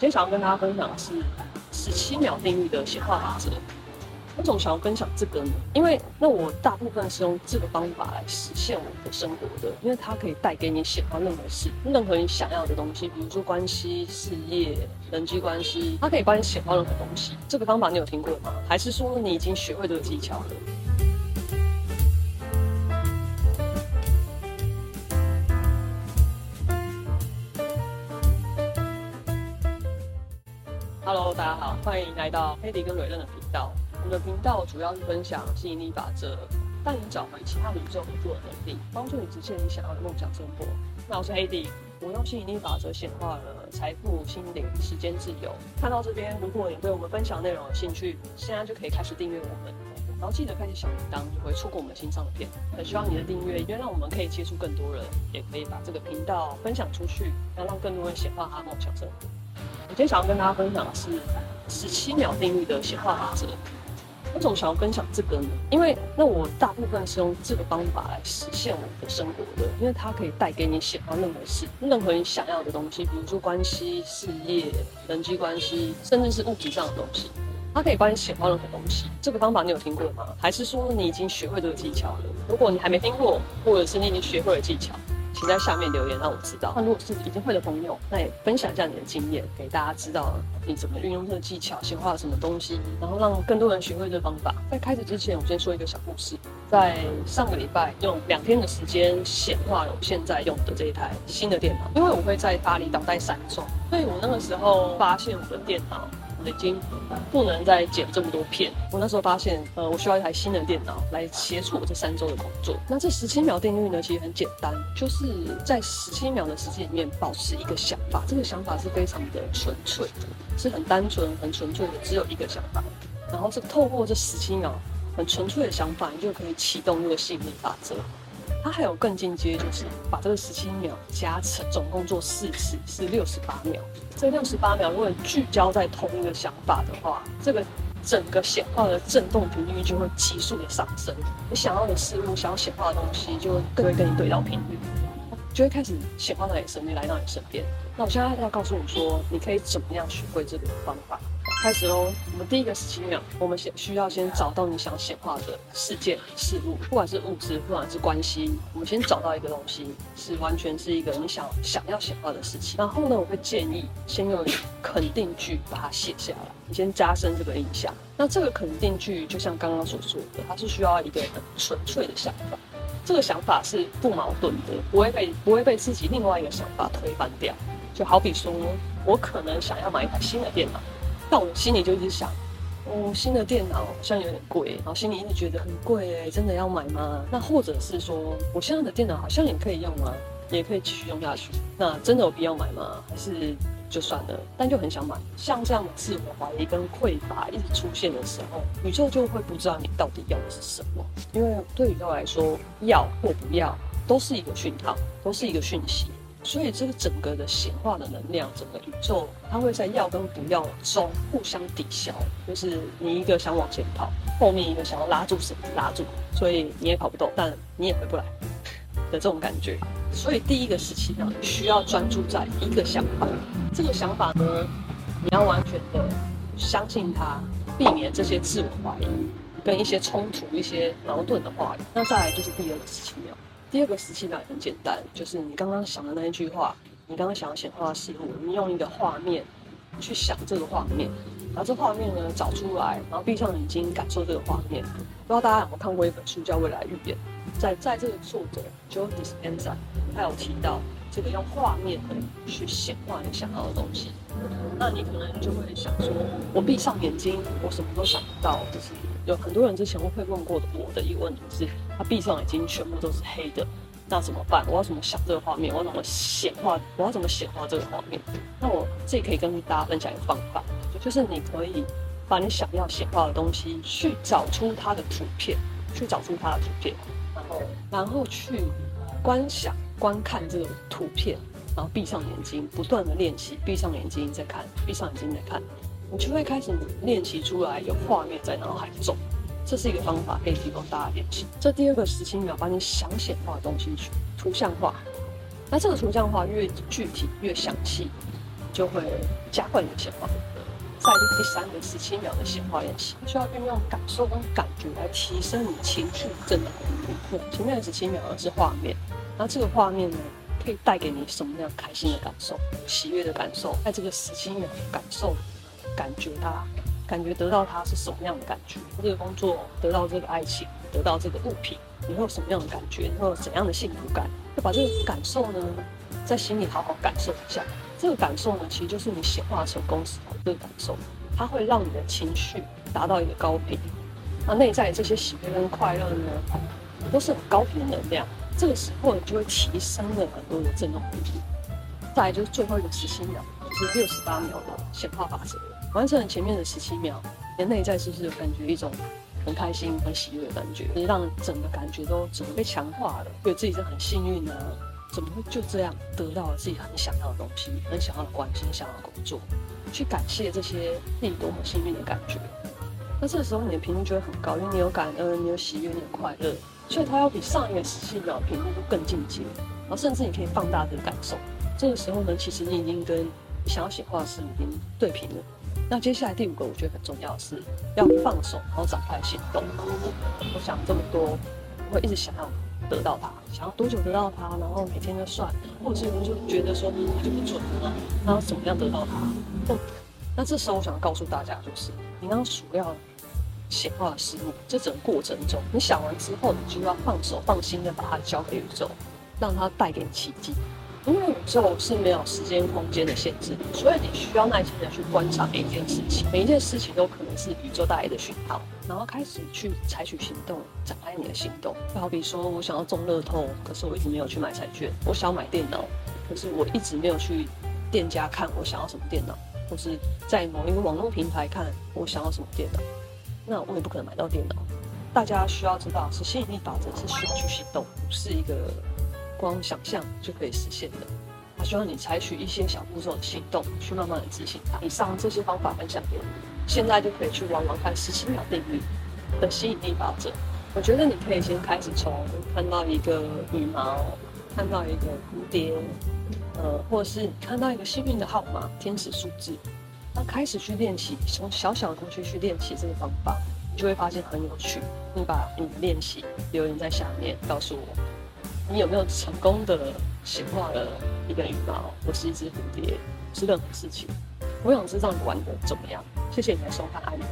今天想要跟大家分享的是十七秒定律的显化法则。为什么想要分享这个呢？因为那我大部分是用这个方法来实现我的生活的，因为它可以带给你显化任何事，任何你想要的东西，比如说关系、事业、人际关系，它可以帮你显化任何东西。这个方法你有听过吗？还是说你已经学会这个技巧了？Hello，大家好，欢迎来到黑迪跟 Ray 认的频道。我们的频道主要是分享吸引力法则，带你找回其他宇宙合作的能力，帮助你实现你想要的梦想生活。那我是黑迪我用吸引力法则显化了财富、心灵、时间自由。看到这边，如果你对我们分享内容有兴趣，现在就可以开始订阅我们，然后记得开启小铃铛，就会错过我们的新上的片。很希望你的订阅，因为让我们可以接触更多人，也可以把这个频道分享出去，要让更多人显化他的梦想生活。今天想要跟大家分享的是十七秒定律的显化法则。为什么想要分享这个呢？因为那我大部分是用这个方法来实现我的生活的，因为它可以带给你显化任何事，任何你想要的东西，比如说关系、事业、人际关系，甚至是物质上的东西，它可以帮你显化任何东西。这个方法你有听过吗？还是说你已经学会这个技巧了？如果你还没听过，或者是你已经学会了技巧，请在下面留言让我知道。那如果是已经会的朋友，那也分享一下你的经验，给大家知道你怎么运用这个技巧，显化什么东西，然后让更多人学会这个方法。在开始之前，我先说一个小故事。在上个礼拜，用两天的时间显化了我现在用的这一台新的电脑，因为我会在巴厘岛待三周，所以我那个时候发现我的电脑。已经不能再剪这么多片。我那时候发现，呃，我需要一台新的电脑来协助我这三周的工作。那这十七秒定律呢，其实很简单，就是在十七秒的时间里面保持一个想法。这个想法是非常的纯粹的，是很单纯、很纯粹的，只有一个想法。然后这透过这十七秒很纯粹的想法，你就可以启动这个吸引力法则。它还有更进阶，就是把这个十七秒加成，总共做四次，是六十八秒。这六十八秒，如果聚焦在同一个想法的话，这个整个显化的振动频率就会急速的上升。你想要的事物，想要显化的东西，就会更会跟你对到频率，就会开始显化到你身边，来到你身边。那我现在要告诉你说，你可以怎么样学会这个方法。开始喽！我们第一个十七秒，我们先需要先找到你想显化的事件、事物，不管是物质，不管是关系，我们先找到一个东西，是完全是一个你想想要显化的事情。然后呢，我会建议先用肯定句把它写下来，你先加深这个印象。那这个肯定句就像刚刚所说的，它是需要一个很纯粹的想法，这个想法是不矛盾的，不会被不会被自己另外一个想法推翻掉。就好比说，我可能想要买一台新的电脑。但我心里就一直想，哦，新的电脑好像有点贵，然后心里一直觉得很贵，真的要买吗？那或者是说，我现在的电脑好像也可以用吗？也可以继续用下去。那真的有必要买吗？还是就算了？但就很想买。像这样的自我怀疑跟匮乏一直出现的时候，宇宙就会不知道你到底要的是什么。因为对宇宙来说，要或不要都是一个讯号，都是一个讯息。所以这个整个的显化的能量，整个宇宙它会在要跟不要中互相抵消，就是你一个想往前跑，后面一个想要拉住绳子拉住，所以你也跑不动，但你也回不来的这种感觉。所以第一个时期呢，需要专注在一个想法，这个想法呢，你要完全的相信它，避免这些自我怀疑跟一些冲突、一些矛盾的话语。那再来就是第二个时期了。第二个时期呢，很简单，就是你刚刚想的那一句话，你刚刚想要显化的事物，你用一个画面去想这个画面，然后这画面呢找出来，然后闭上眼睛感受这个画面。不知道大家有没有看过一本书叫《未来预言》？在在这个作者 Joe Dispenza 他有提到这个用画面去显化你想要的东西。那你可能就会想说，我闭上眼睛，我什么都想不到，就是。有很多人之前会问过我的一个问题是，他闭上眼睛全部都是黑的，那怎么办？我要怎么想这个画面？我要怎么显化？我要怎么显化这个画面？那我这里可以跟大家分享一个方法，就是你可以把你想要显化的东西去找出它的图片，去找出它的图片，然后然后去观想、观看这个图片，然后闭上眼睛，不断的练习，闭上眼睛再看，闭上眼睛再看。你就会开始练习出来，有画面在脑海中，这是一个方法，可以提供大家练习。这第二个十七秒，把你想显化的东西去图像化。那这个图像化越具体越详细，就会加快你的显化。再第三个十七秒的显化练习，需要运用感受跟感觉来提升你情绪震荡的频率。前面的十七秒是画面，那这个画面呢，可以带给你什么样开心的感受、喜悦的感受？在这个十七秒感受、感觉它，感觉得到它是什么样的感觉？这个工作得到这个爱情，得到这个物品，你会有什么样的感觉？你会有怎样的幸福感？就把这个感受呢，在心里好好感受一下。这个感受呢，其实就是你显化成功时候的感受，它会让你的情绪达到一个高频。那内在这些喜悦跟快乐呢，都是很高频能量。这个时候你就会提升了很多的振动频率。再来就是最后一个十七秒，是六十八秒的显化法则。完成了前面的十七秒，你的内在是不是有感觉一种很开心、很喜悦的感觉？你让整个感觉都整个被强化了，觉得自己是很幸运的。怎么会就这样得到了自己很想要的东西，很想要的关系，想要的工作？去感谢这些令你多么幸运的感觉。那这个时候你的频率就会很高，因为你有感恩，你有喜悦，你有快乐，所以它要比上一个十七秒频率都更进阶。然后甚至你可以放大这个感受。这个时候呢，其实你已经跟想要显化的事已经对频了。那接下来第五个我觉得很重要的是要放手，然后展开行动。我想这么多，我会一直想要。得到它，想要多久得到它，然后每天就算，或者是我就觉得说它就不准了，然后怎么样得到它？那这时候我想要告诉大家，就是你刚刚数要显化的思路，这整个过程中，你想完之后，你就要放手，放心的把它交给宇宙，让它带给你奇迹。因为宇宙是没有时间空间的限制，所以你需要耐心的去观察每一件事情，每一件事情都可能是宇宙带来的讯号，然后开始去采取行动，展开你的行动。就好比说我想要中乐透，可是我一直没有去买彩券；我想买电脑，可是我一直没有去店家看我想要什么电脑，或是在某一个网络平台看我想要什么电脑，那我也不可能买到电脑。大家需要知道，是吸引力法则是需要去行动，不是一个。光想象就可以实现的，它需要你采取一些小步骤的行动，去慢慢的执行它。以上这些方法分享给你，现在就可以去玩玩看十七秒定律的吸引力法则。我觉得你可以先开始从看到一个羽毛，看到一个蝴蝶，呃，或者是看到一个幸运的号码、天使数字，那开始去练习，从小小的东西去练习这个方法，你就会发现很有趣。你把你的练习留言在下面，告诉我。你有没有成功的显化了一个羽毛，或是一只蝴蝶，是任何事情？我想知道你玩的怎么样。谢谢你来收看爱你。